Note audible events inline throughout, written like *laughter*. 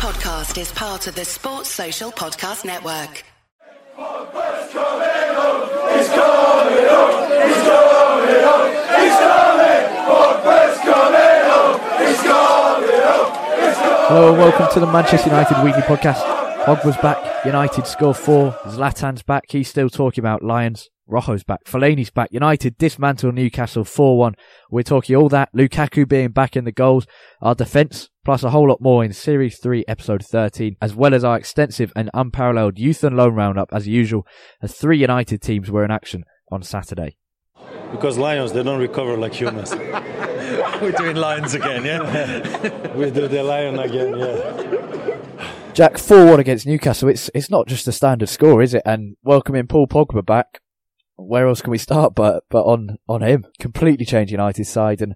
podcast is part of the Sports Social Podcast Network. Hello and welcome to the Manchester United Weekly Podcast. Pogba's back, United score four, Zlatan's back, he's still talking about Lions, Rojo's back, Fellaini's back, United dismantle Newcastle 4-1. We're talking all that, Lukaku being back in the goals, our defence, plus a whole lot more in Series 3 Episode 13, as well as our extensive and unparalleled youth and loan roundup as usual, as three United teams were in action on Saturday. Because lions, they don't recover like humans. *laughs* We're doing lions again, yeah? *laughs* we do the lion again, yeah. Jack, 4-1 against Newcastle, it's, it's not just a standard score, is it? And welcoming Paul Pogba back, where else can we start but, but on, on him? Completely changed United's side and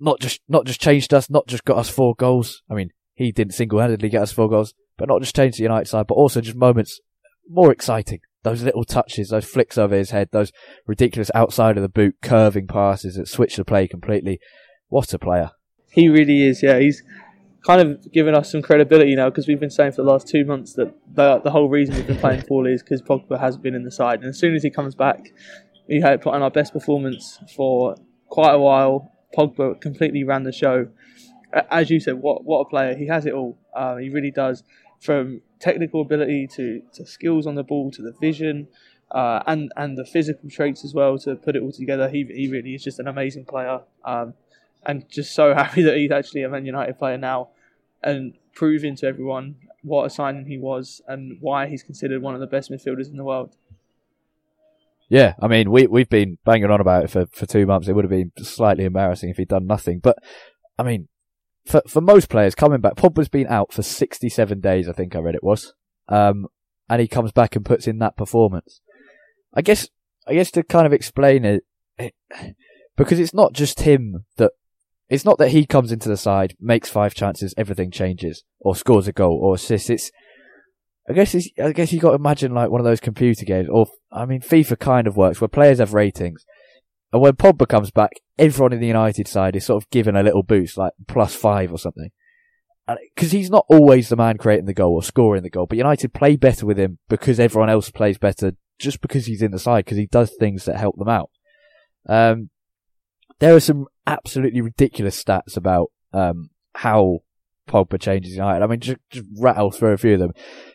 not just, not just changed us, not just got us four goals. I mean, he didn't single-handedly get us four goals, but not just changed the United side, but also just moments more exciting. Those little touches, those flicks over his head, those ridiculous outside of the boot curving passes that switch the play completely. What a player. He really is, yeah. He's kind of given us some credibility now because we've been saying for the last two months that the, the whole reason we've been playing poorly is because Pogba has been in the side. And as soon as he comes back, we had put on our best performance for quite a while. Pogba completely ran the show. As you said, what what a player! He has it all. Uh, he really does. From technical ability to, to skills on the ball to the vision uh, and and the physical traits as well to put it all together. He he really is just an amazing player, um, and just so *laughs* happy that he's actually a Man United player now, and proving to everyone what a signing he was and why he's considered one of the best midfielders in the world. Yeah, I mean, we we've been banging on about it for, for two months. It would have been slightly embarrassing if he'd done nothing. But I mean, for for most players coming back, Pogba's been out for 67 days. I think I read it was, um, and he comes back and puts in that performance. I guess I guess to kind of explain it, it because it's not just him that it's not that he comes into the side, makes five chances, everything changes, or scores a goal or assists. It's I guess it's, I guess you got to imagine like one of those computer games, or I mean, FIFA kind of works where players have ratings, and when Pogba comes back, everyone in the United side is sort of given a little boost, like plus five or something, because he's not always the man creating the goal or scoring the goal, but United play better with him because everyone else plays better, just because he's in the side, because he does things that help them out. Um, there are some absolutely ridiculous stats about um, how Pogba changes United. I mean, just, just rattle through a few of them.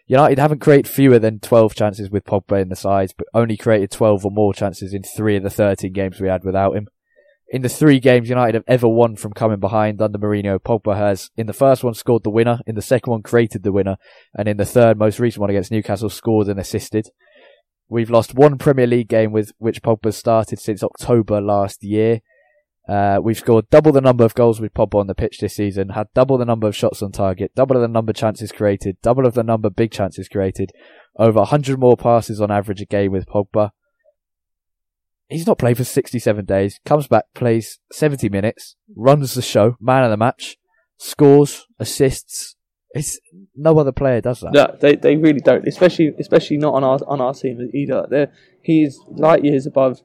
United haven't created fewer than 12 chances with Pogba in the sides, but only created 12 or more chances in three of the 13 games we had without him. In the three games United have ever won from coming behind under Mourinho, Pogba has, in the first one, scored the winner, in the second one, created the winner, and in the third, most recent one against Newcastle, scored and assisted. We've lost one Premier League game with which Pogba started since October last year. Uh, we've scored double the number of goals with Pogba on the pitch this season, had double the number of shots on target, double the number of chances created, double of the number of big chances created, over 100 more passes on average a game with Pogba. He's not played for 67 days, comes back, plays 70 minutes, runs the show, man of the match, scores, assists. It's no other player does that. No, they they really don't, especially especially not on our on our team either. They're, he's light years above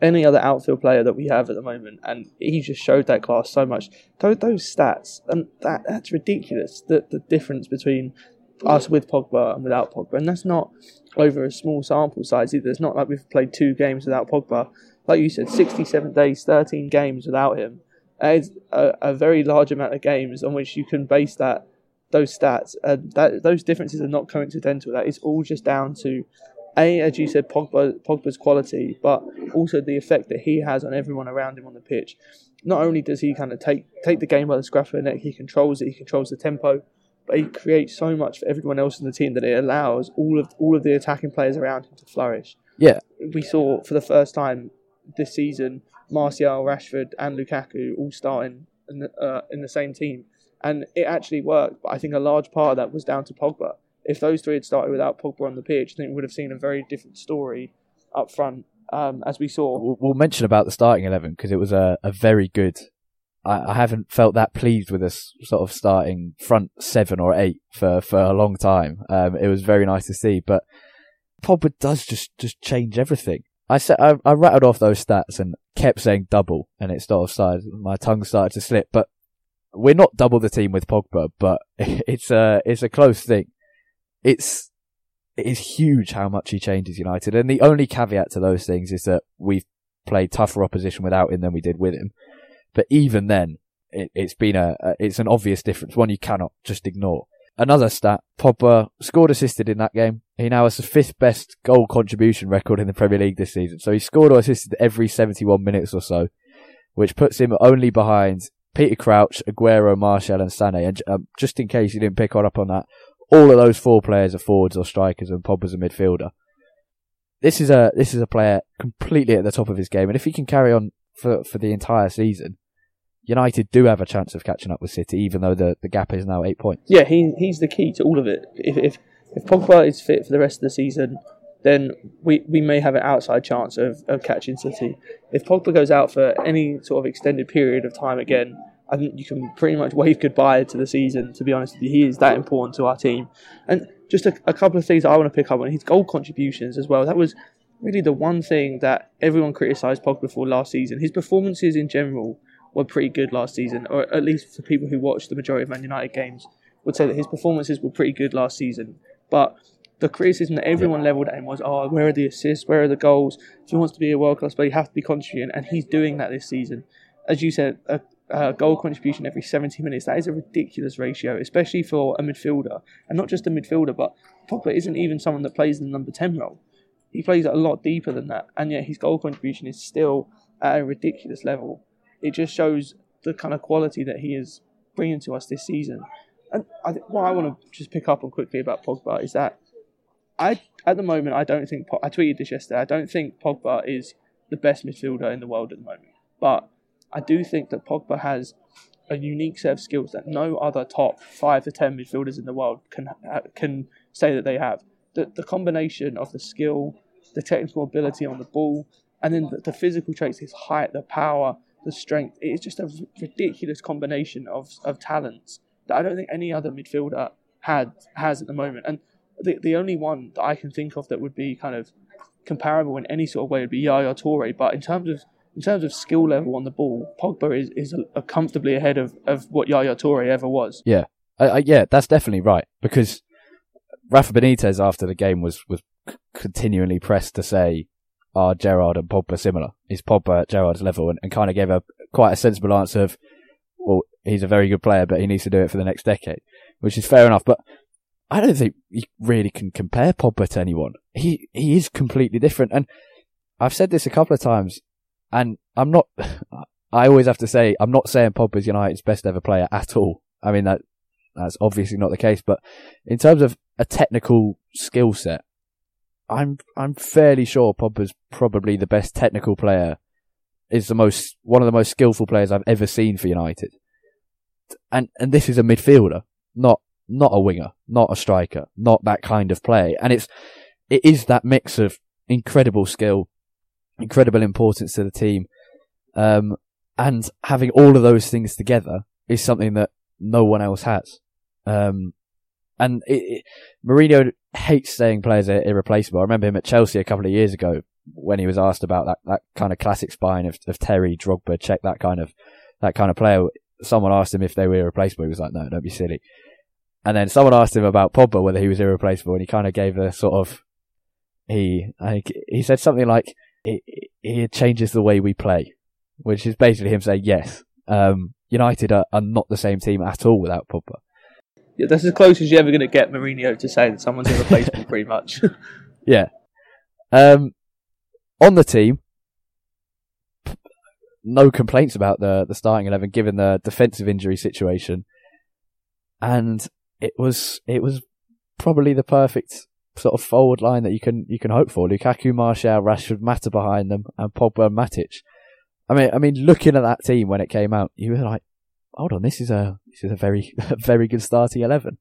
any other outfield player that we have at the moment, and he just showed that class so much. Those, those stats, and that that's ridiculous. The the difference between us with Pogba and without Pogba, and that's not over a small sample size either. It's not like we've played two games without Pogba. Like you said, sixty-seven days, thirteen games without him. It's a, a very large amount of games on which you can base that those stats. And that those differences are not coincidental. That is all just down to a, as you said, Pogba, Pogba's quality, but also the effect that he has on everyone around him on the pitch. Not only does he kind of take take the game by the scruff of the neck, he controls it, he controls the tempo, but he creates so much for everyone else in the team that it allows all of all of the attacking players around him to flourish. Yeah, we saw for the first time this season Martial, Rashford, and Lukaku all starting in the, uh, in the same team, and it actually worked. But I think a large part of that was down to Pogba if those three had started without Pogba on the pitch, I think we would have seen a very different story up front, um, as we saw. We'll, we'll mention about the starting 11 because it was a, a very good. I, I haven't felt that pleased with us sort of starting front seven or eight for, for a long time. Um, it was very nice to see, but Pogba does just, just change everything. I said, I, I rattled off those stats and kept saying double and it sort of started, my tongue started to slip, but we're not double the team with Pogba, but *laughs* it's a it's a close thing. It's it is huge how much he changes United, and the only caveat to those things is that we've played tougher opposition without him than we did with him. But even then, it, has been a, a it's an obvious difference, one you cannot just ignore. Another stat: Pogba scored assisted in that game. He now has the fifth best goal contribution record in the Premier League this season. So he scored or assisted every 71 minutes or so, which puts him only behind Peter Crouch, Aguero, Martial, and Sané. And um, just in case you didn't pick on up on that, all of those four players are forwards or strikers, and Pogba's a midfielder. This is a this is a player completely at the top of his game, and if he can carry on for for the entire season, United do have a chance of catching up with City, even though the, the gap is now eight points. Yeah, he he's the key to all of it. If if if Pogba is fit for the rest of the season, then we, we may have an outside chance of, of catching City. If Pogba goes out for any sort of extended period of time again, I think you can pretty much wave goodbye to the season. To be honest with you, he is that important to our team. And just a, a couple of things I want to pick up on his goal contributions as well. That was really the one thing that everyone criticised Pogba for last season. His performances in general were pretty good last season, or at least for people who watched the majority of Man United games, would say that his performances were pretty good last season. But the criticism that everyone levelled at him was, oh, where are the assists? Where are the goals? If he wants to be a world class player, he has to be contributing, and he's doing that this season. As you said, a, a, goal contribution every 70 minutes, that is a ridiculous ratio, especially for a midfielder. And not just a midfielder, but Pogba isn't even someone that plays in the number 10 role. He plays a lot deeper than that, and yet his goal contribution is still at a ridiculous level it just shows the kind of quality that he is bringing to us this season. And I, what I want to just pick up on quickly about Pogba is that I, at the moment, I don't think I tweeted this yesterday. I don't think Pogba is the best midfielder in the world at the moment, but I do think that Pogba has a unique set of skills that no other top five to ten midfielders in the world can uh, can say that they have. The the combination of the skill, the technical ability on the ball, and then the, the physical traits, his height, the power, the strength. It is just a ridiculous combination of, of talents that I don't think any other midfielder had has at the moment. And the the only one that I can think of that would be kind of comparable in any sort of way would be Yaya Toure. But in terms of in terms of skill level on the ball, Pogba is, is a, a comfortably ahead of, of what Yaya Toure ever was. Yeah, I, I, yeah, that's definitely right because Rafa Benitez after the game was was continually pressed to say are Gerrard and Pogba similar? Is Pogba at Gerrard's level? And, and kind of gave a quite a sensible answer of, well, he's a very good player, but he needs to do it for the next decade, which is fair enough. But I don't think you really can compare Pogba to anyone. He he is completely different, and I've said this a couple of times, and I'm not. *sighs* I always have to say I'm not saying Pogba's United's best ever player at all. I mean that that's obviously not the case, but in terms of a technical skill set, I'm I'm fairly sure Pogba's probably the best technical player. Is the most one of the most skillful players I've ever seen for United. And and this is a midfielder, not not a winger, not a striker, not that kind of play. And it's it is that mix of incredible skill, incredible importance to the team, um, and having all of those things together is something that no one else has. Um, and it, it, Mourinho hates saying players are irreplaceable. I remember him at Chelsea a couple of years ago when he was asked about that, that kind of classic spine of, of Terry, Drogba, Cech that kind of that kind of player. Someone asked him if they were irreplaceable. He was like, "No, don't be silly." And then someone asked him about Pogba whether he was irreplaceable, and he kind of gave a sort of he I he said something like he, he changes the way we play, which is basically him saying yes. Um, United are, are not the same team at all without Pogba yeah, that's as close as you're ever going to get Mourinho to say that someone's irreplaceable, pretty much. *laughs* yeah. Um, on the team, no complaints about the the starting eleven, given the defensive injury situation, and it was it was probably the perfect sort of forward line that you can you can hope for. Lukaku, Martial, Rashford, Mata behind them, and Pogba and Matic. I mean, I mean, looking at that team when it came out, you were like, hold on, this is a this is a very *laughs* very good starting eleven.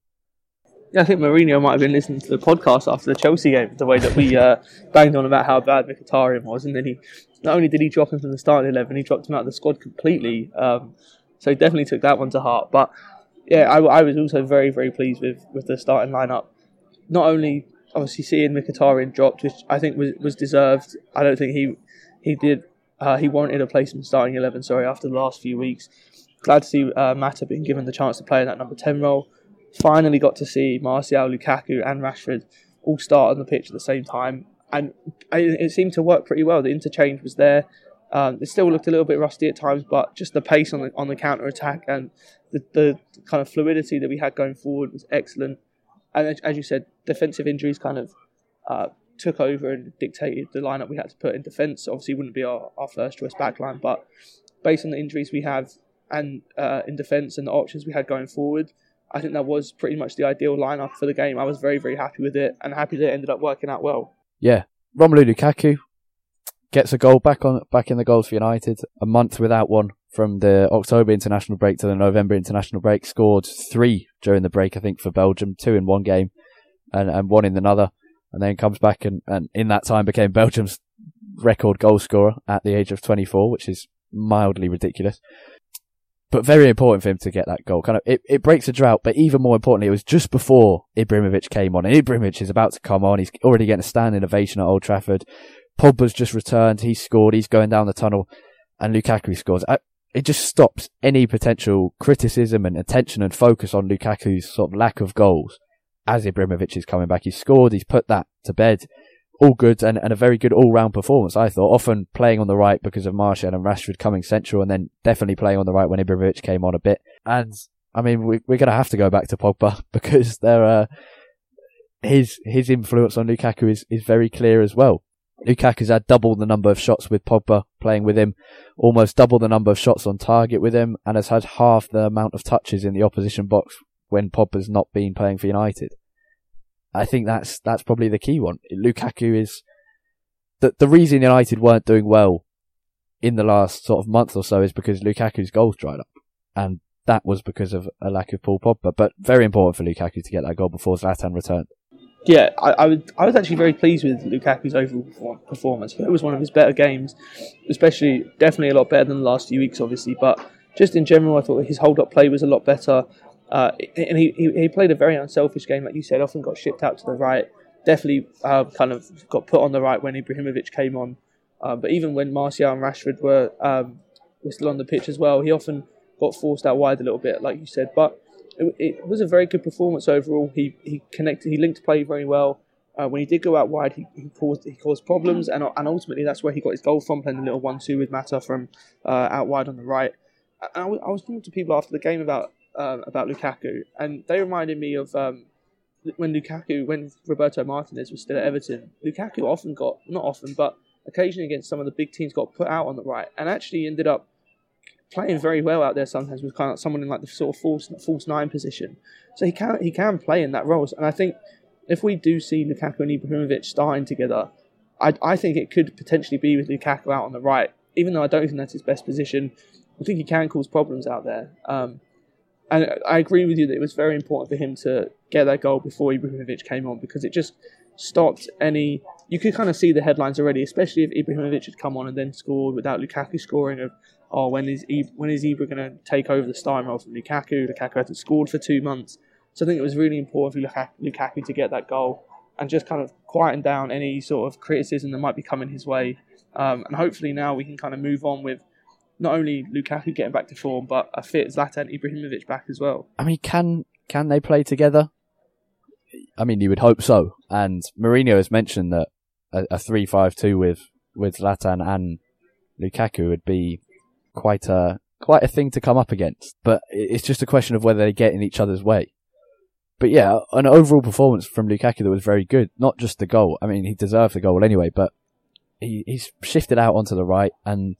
Yeah, I think Mourinho might have been listening to the podcast after the Chelsea game, the way that we uh, *laughs* banged on about how bad Mkhitaryan was, and then he not only did he drop him from the starting eleven, he dropped him out of the squad completely. Um, so he definitely took that one to heart. But yeah, I, I, was also very very pleased with with the starting lineup. Not only obviously seeing Mkhitaryan dropped, which I think was was deserved. I don't think he he did uh, he wanted a place in starting eleven. Sorry, after the last few weeks, glad to see uh, Mata being given the chance to play in that number 10 role. Finally got to see Martial, Lukaku, and Rashford all start on the pitch at the same time. And it seemed to work pretty well. The interchange was there. Um, it still looked a little bit rusty at times, but just the pace on the on the counter attack and the, the kind of fluidity that we had going forward was excellent. And as you said, defensive injuries kind of uh, took over and dictated the lineup we had to put in defence. Obviously, wouldn't be our, our first choice backline, but based on the injuries we have and uh, in defence and the options we had going forward, I think that was pretty much the ideal lineup for the game. I was very, very happy with it and happy that it ended up working out well. Yeah, Romelu Lukaku gets a goal back on back in the goals for United. A month without one from the October international break to the November international break. Scored three during the break, I think, for Belgium, two in one game and, and one in another. And then comes back and, and in that time became Belgium's record goal scorer at the age of 24, which is mildly ridiculous. But very important for him to get that goal. Kind of, it, it breaks a drought, but even more importantly, it was just before Ibrahimovic came on. And Ibrahimovic is about to come on. He's already getting a standing ovation at Old Trafford. Pogba's just returned. He's scored. He's going down the tunnel. And Lukaku scores. It just stops any potential criticism and attention and focus on Lukaku's sort of lack of goals as Ibrahimovic is coming back. He's scored. He's put that to bed all good and, and a very good all round performance, I thought. Often playing on the right because of Martial and Rashford coming central and then definitely playing on the right when Ibrahimovic came on a bit. And I mean, we, we're going to have to go back to Pogba *laughs* because there are, his, his influence on Lukaku is, is very clear as well. Lukaku's had double the number of shots with Pogba playing with him, almost double the number of shots on target with him, and has had half the amount of touches in the opposition box when Pogba's not been playing for United. I think that's that's probably the key one. Lukaku is the the reason United weren't doing well in the last sort of month or so is because Lukaku's goals dried up, and that was because of a lack of Paul Pogba. But very important for Lukaku to get that goal before Zlatan returned. Yeah, I, I, would, I was actually very pleased with Lukaku's overall performance. It was one of his better games, especially definitely a lot better than the last few weeks, obviously. But just in general, I thought his hold up play was a lot better. Uh, and he, he, played a very unselfish game, like you said. Often got shipped out to the right. Definitely uh, kind of got put on the right when Ibrahimovic came on. Uh, but even when Martial and Rashford were um, were still on the pitch as well, he often got forced out wide a little bit, like you said. But it, it was a very good performance overall. He he connected, he linked play very well. Uh, when he did go out wide, he, he caused he caused problems, and and ultimately that's where he got his goal from, playing a little one-two with Mata from uh, out wide on the right. And I, I was talking to people after the game about um, about Lukaku, and they reminded me of um, when Lukaku, when Roberto Martinez was still at Everton. Lukaku often got, not often, but occasionally against some of the big teams, got put out on the right, and actually ended up playing very well out there. Sometimes with kind of someone in like the sort of false false nine position, so he can he can play in that role. And I think if we do see Lukaku and Ibrahimovic starting together, I I think it could potentially be with Lukaku out on the right, even though I don't think that's his best position. I think he can cause problems out there. Um, and I agree with you that it was very important for him to get that goal before Ibrahimovic came on because it just stopped any. You could kind of see the headlines already, especially if Ibrahimovic had come on and then scored without Lukaku scoring. Of oh, when is when is Ibra going to take over the starting role from Lukaku? Lukaku hasn't scored for two months, so I think it was really important for Lukaku to get that goal and just kind of quieten down any sort of criticism that might be coming his way. Um, and hopefully now we can kind of move on with not only Lukaku getting back to form, but a fit Zlatan Ibrahimovic back as well. I mean, can can they play together? I mean, you would hope so. And Mourinho has mentioned that a, a three-five-two with with Zlatan and Lukaku would be quite a quite a thing to come up against. But it's just a question of whether they get in each other's way. But yeah, an overall performance from Lukaku that was very good. Not just the goal. I mean, he deserved the goal anyway, but he, he's shifted out onto the right and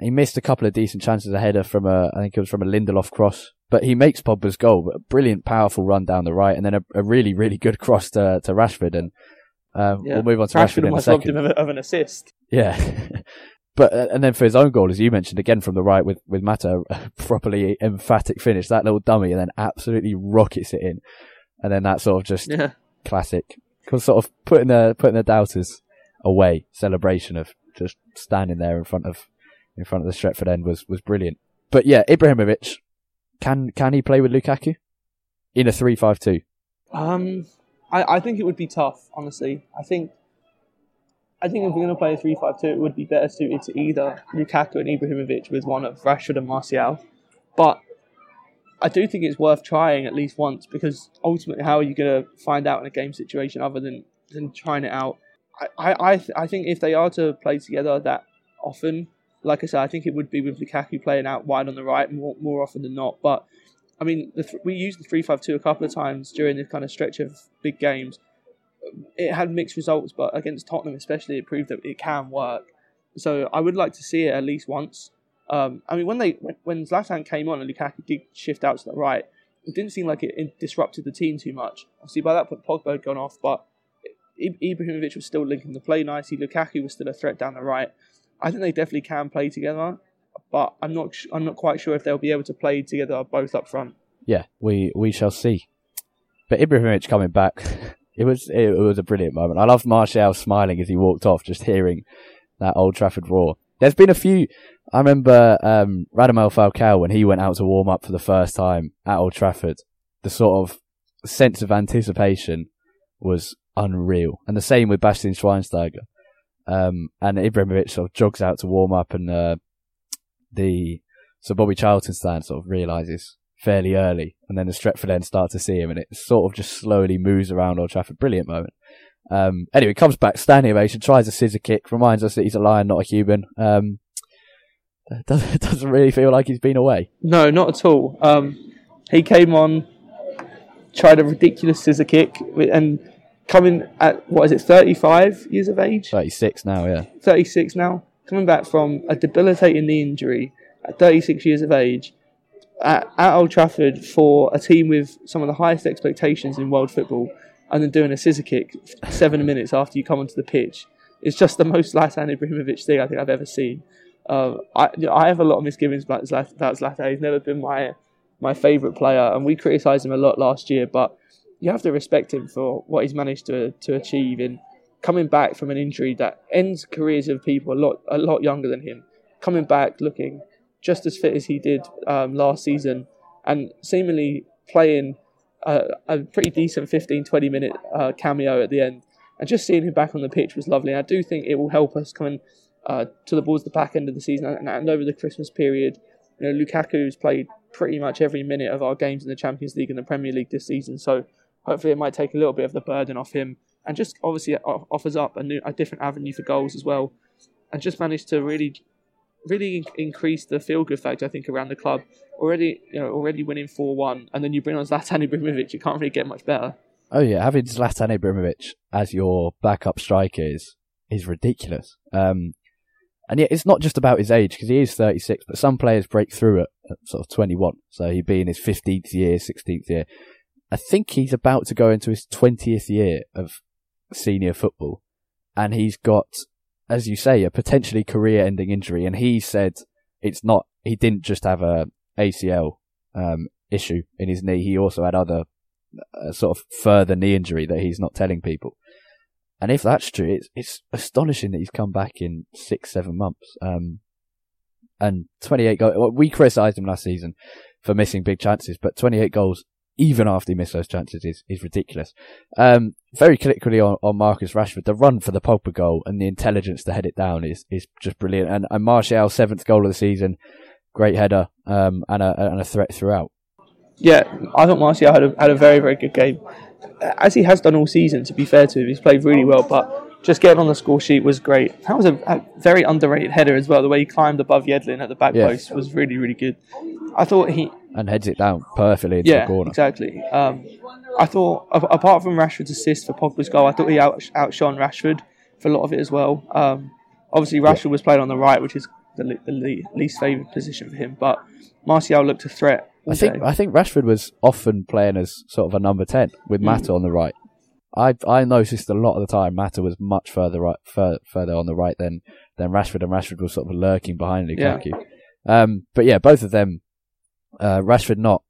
he missed a couple of decent chances a header from a, I think it was from a Lindelof cross, but he makes Pogba's goal. But a brilliant, powerful run down the right, and then a, a really, really good cross to to Rashford. And um, yeah. we'll move on to Rashford, Rashford in a second. Him of an assist. Yeah. *laughs* but uh, and then for his own goal, as you mentioned, again from the right with with Mata, *laughs* properly emphatic finish. That little dummy, and then absolutely rockets it in, and then that sort of just yeah. classic, sort of putting the putting the doubters away celebration of just standing there in front of in front of the Stretford end was, was brilliant. But yeah, Ibrahimovic, can can he play with Lukaku in a three-five-two? Um, I, I think it would be tough. Honestly, I think I think if we're going to play a three-five-two, it would be better suited to either Lukaku and Ibrahimovic with one of Rashford and Martial. but I do think it's worth trying at least once because ultimately, how are you going to find out in a game situation other than than trying it out? I I I, th- I think if they are to play together that often, like I said, I think it would be with Lukaku playing out wide on the right more more often than not. But I mean, th- we used the three five two a couple of times during this kind of stretch of big games. It had mixed results, but against Tottenham especially, it proved that it can work. So I would like to see it at least once. Um, I mean, when they when, Zlatan came on and Lukaku did shift out to the right, it didn't seem like it, disrupted the team too much. Obviously, by that point, Pogba had gone off, but Ibrahimovic was still linking the play nicely. Lukaku was still a threat down the right. I think they definitely can play together, but I'm not sh- I'm not quite sure if they'll be able to play together both up front. Yeah, we we shall see. But Ibrahimovic coming back, it was it, was a brilliant moment. I loved Martial smiling as he walked off, just hearing that Old Trafford roar. There's been a few. I remember um, Radamel Falcao when he went out to warm up for the first time at Old Trafford. The sort of sense of anticipation was unreal, and the same with Bastian Schweinsteiger. Um, and Ibrahimovic sort of jogs out to warm up, and uh, the so Bobby Charlton stand sort of realizes fairly early, and then the Stretford end start to see him, and it sort of just slowly moves around Old Trafford. Brilliant moment. Um, anyway, comes back, standing ovation, tries a scissor kick, reminds us that he's a lion, not a human. Um, *laughs* doesn't, doesn't really feel like he's been away. No, not at all. Um, he came on, tried a ridiculous scissor kick, and coming at what is it, 35 years of age? 36 now, yeah. 36 now, coming back from a debilitating knee injury at 36 years of age at, at Old Trafford for a team with some of the highest expectations in world football, and then doing a scissor kick seven minutes after you come onto the pitch. It's just the most Zlatan Ibrahimovic thing I think I've ever seen. Uh, I, I have a lot of misgivings about Zlatan. About Zlatan. He's never been my my favourite player, and we criticised him a lot last year. But you have to respect him for what he's managed to to achieve in coming back from an injury that ends careers of people a lot a lot younger than him. Coming back looking just as fit as he did um, last season, and seemingly playing a, a pretty decent 15, 20 minute uh, cameo at the end. And just seeing him back on the pitch was lovely. I do think it will help us coming uh, to the towards the back end of the season and, and over the Christmas period. You know, Lukaku's played pretty much every minute of our games in the Champions League and the Premier League this season. So hopefully it might take a little bit of the burden off him and just obviously offers up a, new, a different avenue for goals as well. And just managed to really, really increase the feel good factor, I think, around the club. Already, you know, already winning 4 1, and then you bring on Zlatan Ibrahimovic, you can't really get much better. Oh yeah, having Zlatan Ibrahimovic as your backup striker is is ridiculous. Um, and yet it's not just about his age because he is 36, but some players break through at, at sort of 21. So he'd be in his 15th year, 16th year. I think he's about to go into his 20th year of senior football, and he's got, as you say, a potentially career-ending injury. And he said it's not. He didn't just have a ACL um, issue in his knee. He also had other uh, sort of further knee injury that he's not telling people. And if that's true, it's it's astonishing that he's come back in six, seven months. Um, and 28 goals. Well, we criticised him last season for missing big chances, but 28 goals even after he missed those chances is, is ridiculous. Um, very quickly on, on Marcus Rashford, the run for the Pogba goal and the intelligence to head it down is, is just brilliant. And, and Martial, seventh goal of the season, great header, um, and a, and a threat throughout. Yeah, I thought Martial had a, had a very, very good game. As he has done all season, to be fair to him, he's played really well, but just getting on the score sheet was great. That was a, a very underrated header as well. The way he climbed above Yedlin at the back Yeah. post was really, really good. I thought he, And heads it down perfectly into yeah, the corner. exactly. Um, I thought, apart from Rashford's assist for Pogba's goal, I thought he out, outshone Rashford for a lot of it as well. Um, obviously, Rashford was playing on the right, which is the, the le- least favoured position for him, but Martial looked a threat. I think day. I think Rashford was often playing as sort of a number ten with Hmm. Mata on the right. I I noticed a lot of the time Mata was much further right fur, further on the right than than Rashford, and Rashford was sort of lurking behind Yeah. Um, but yeah, both of them. Uh, Rashford not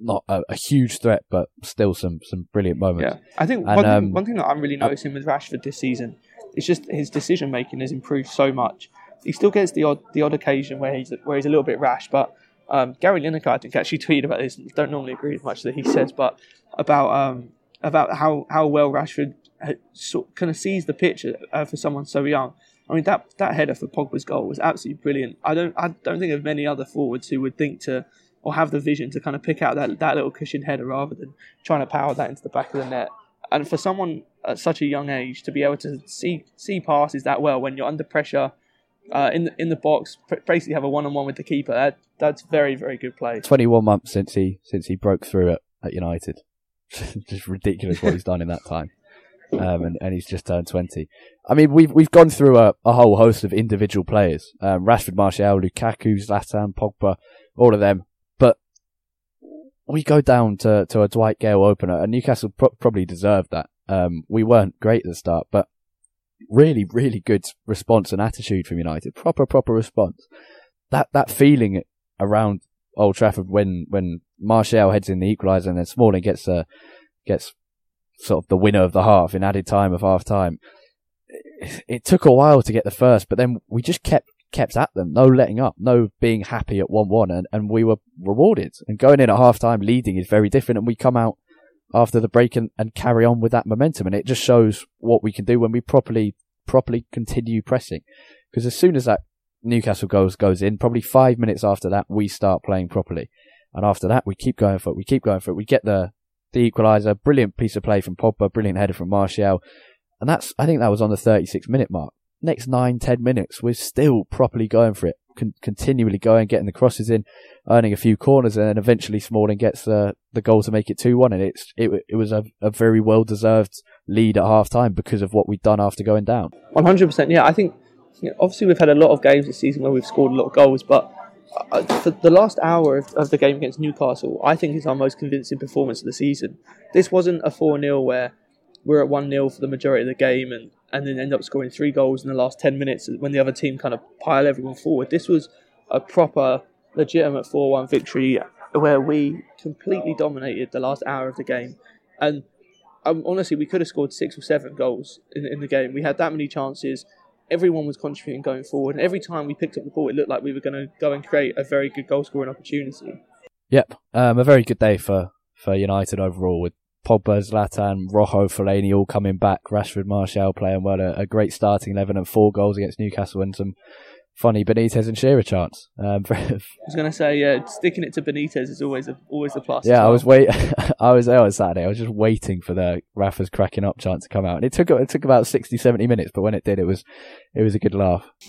not a, a huge threat, but still some some brilliant moments. Yeah, I think And, one, um, thing, one thing that I'm really noticing with Rashford this season is just his decision making has improved so much. He still gets the odd the odd occasion where he's where he's a little bit rash, but um, Gary Lineker I think actually tweeted about this. Don't normally agree with much that he says, but about um, about how, how well Rashford kind of sees the pitch uh, for someone so young. I mean that that header for Pogba's goal was absolutely brilliant. I don't I don't think of many other forwards who would think to or have the vision to kind of pick out that that little cushioned header rather than trying to power that into the back of the net. And for someone at such a young age to be able to see see passes that well when you're under pressure uh, in the in the box, basically have a one on one with the keeper. That that's very very good play. Twenty one months since he since he broke through at, at United. *laughs* just ridiculous what he's done in that time. Um, and, and he's just turned 20. I mean, we've we've gone through a, a whole host of individual players: um, Rashford, Martial, Lukaku, Zlatan, Pogba, all of them. But we go down to, to a Dwight Gayle opener, and Newcastle pro- probably deserved that. Um, we weren't great at the start, but really, really good response and attitude from United. Proper, proper response. That that feeling around Old Trafford when when Martial heads in the equaliser and then Smalling gets uh, gets sort of the winner of the half in added time of half time. It, it took a while to get the first, but then we just kept kept at them, no letting up, no being happy at one one, and, and we were rewarded. And going in at half time leading is very different, and we come out after the break and, and carry on with that momentum. And it just shows what we can do when we properly, properly continue pressing. Because as soon as that Newcastle goes, goes in, probably five minutes after that, we start playing properly. And after that, we keep going for it. We keep going for it. We get the, the equaliser. Brilliant piece of play from Pogba. Brilliant header from Martial. And that's, I think that was on the 36 minute mark. Next nine, ten minutes, we're still properly going for it. Con- continually going, getting the crosses in, earning a few corners, and then eventually Smalling gets the the goal to make it two one. And it's it it was a, a very well deserved lead at half time because of what we'd done after going down. One hundred percent. Yeah, I think you know, obviously we've had a lot of games this season where we've scored a lot of goals, but uh, the last hour of, of, the game against Newcastle, I think is our most convincing performance of the season. This wasn't a 4 0 where we're at 1 0 for the majority of the game and, and then end up scoring three goals in the last 10 minutes when the other team kind of pile everyone forward. This was a proper, legitimate 4 1 victory where we completely dominated the last hour of the game. And um, honestly, we could have scored six or seven goals in, in the game. We had that many chances everyone was contributing going forward. And every time we picked up the ball, it looked like we were going to go and create a very good goal scoring opportunity. Yep, um, a very good day for, for United overall with Pogba, Zlatan, Rojo, Fellaini all coming back. Rashford, Martial playing well. A, a, great starting eleven and four goals against Newcastle and some funny Benitez and Shearer chance. Um, *laughs* I was going to say, yeah, sticking it to Benitez is always a always a plus. Yeah, well. *laughs* I was wait. I was there on Saturday. I was just waiting for the Rafa's cracking up chance to come out, and it took it took about 60, 70 minutes. But when it did, it was it was a good laugh. *laughs*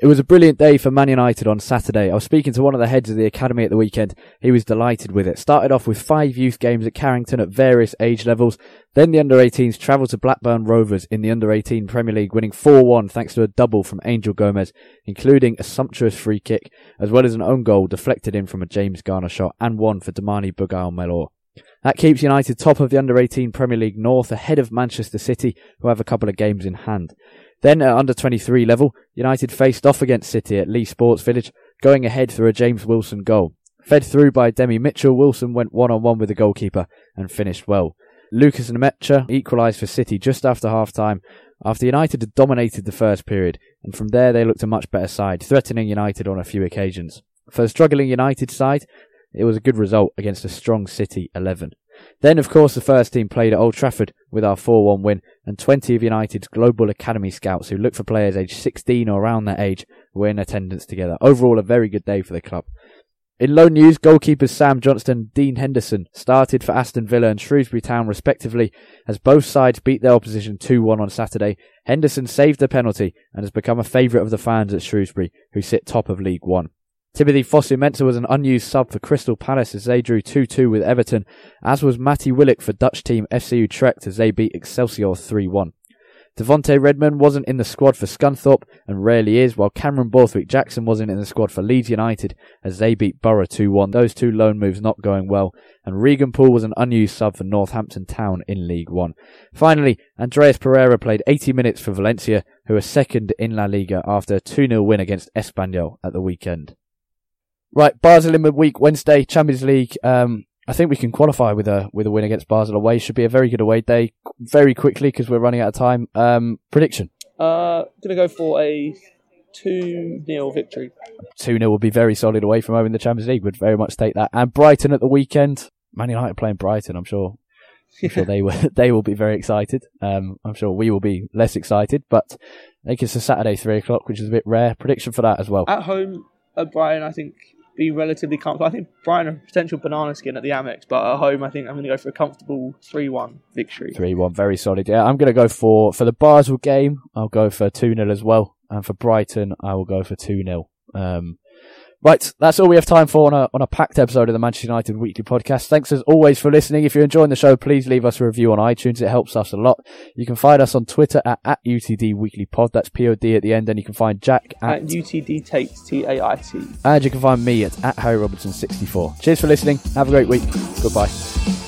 It was a brilliant day for Man United on Saturday. I was speaking to one of the heads of the academy at the weekend. He was delighted with it. Started off with five youth games at Carrington at various age levels. Then the under 18s travelled to Blackburn Rovers in the under 18 Premier League, winning 4-1 thanks to a double from Angel Gomes, including a sumptuous free kick, as well as an own goal deflected in from a James Garner shot and one for D'Mani Bughail-Mellor. That keeps United top of the under 18 Premier League North ahead of Manchester City, who have a couple of games in hand. Then at under 23 level, United faced off against City at Leigh Sports Village, going ahead through a James Wilson goal. Fed through by Demi Mitchell, Wilson went one on one with the goalkeeper and finished well. Lucas Nmecha equalised for City just after half time, after United had dominated the first period, and from there they looked a much better side, threatening United on a few occasions. For the struggling United side, it was a good result against a strong City 11. Then, of course, the first team played at Old Trafford with our 4-1 win, and 20 of United's Global Academy scouts who look for players aged 16 or around that age were in attendance together. Overall, a very good day for the club. In loan news, goalkeepers Sam Johnstone and Dean Henderson started for Aston Villa and Shrewsbury Town respectively as both sides beat their opposition 2-1 on Saturday. Henderson saved the penalty and has become a favourite of the fans at Shrewsbury, who sit top of League One. Timothy Fosu-Mensah was an unused sub for Crystal Palace as they drew 2-2 with Everton, as was Matty Willock for Dutch team FC Utrecht as they beat Excelsior 3-1. Devonte Redmond wasn't in the squad for Scunthorpe and rarely is, while Cameron Borthwick Jackson wasn't in the squad for Leeds United as they beat Boro 2-1. Those two loan moves not going well, and Regan Poole was an unused sub for Northampton Town in League One. Finally, Andreas Pereira played 80 minutes for Valencia, who are second in La Liga after a 2-0 win against Espanyol at the weekend. Right, Basel in midweek Wednesday, Champions League. Um, I think we can qualify with a with a win against Basel away. Should be a very good away day. Very quickly because we're running out of time. Um, prediction. Uh, gonna go for a two 0 victory. Two 0 will be very solid away from home in the Champions League. Would very much take that. And Brighton at the weekend. Man United playing Brighton. I'm sure. I'm sure they will. *laughs* They will be very excited. Um, I'm sure we will be less excited. But I think it's a Saturday three o'clock, which is a bit rare. Prediction for that as well. At home, at Brighton, I think be relatively comfortable. I think Brighton a potential banana skin at the Amex, but at home, I think I'm going to go for a comfortable 3 1 victory. 3 1, very solid. Yeah, I'm going to go for, for the Basel game, I'll go for 2 0 as well. And for Brighton, I will go for 2 0. Um, Right, that's all we have time for on a, on a packed episode of the Manchester United Weekly Podcast. Thanks as always for listening. If you're enjoying the show, please leave us a review on iTunes. It helps us a lot. You can find us on Twitter at, at UTD Weekly Pod. That's POD at the end. And you can find Jack at, At UTD Takes T A I T. and you can find me at, at Harry Robertson 64. Cheers for listening. Have a great week. Goodbye.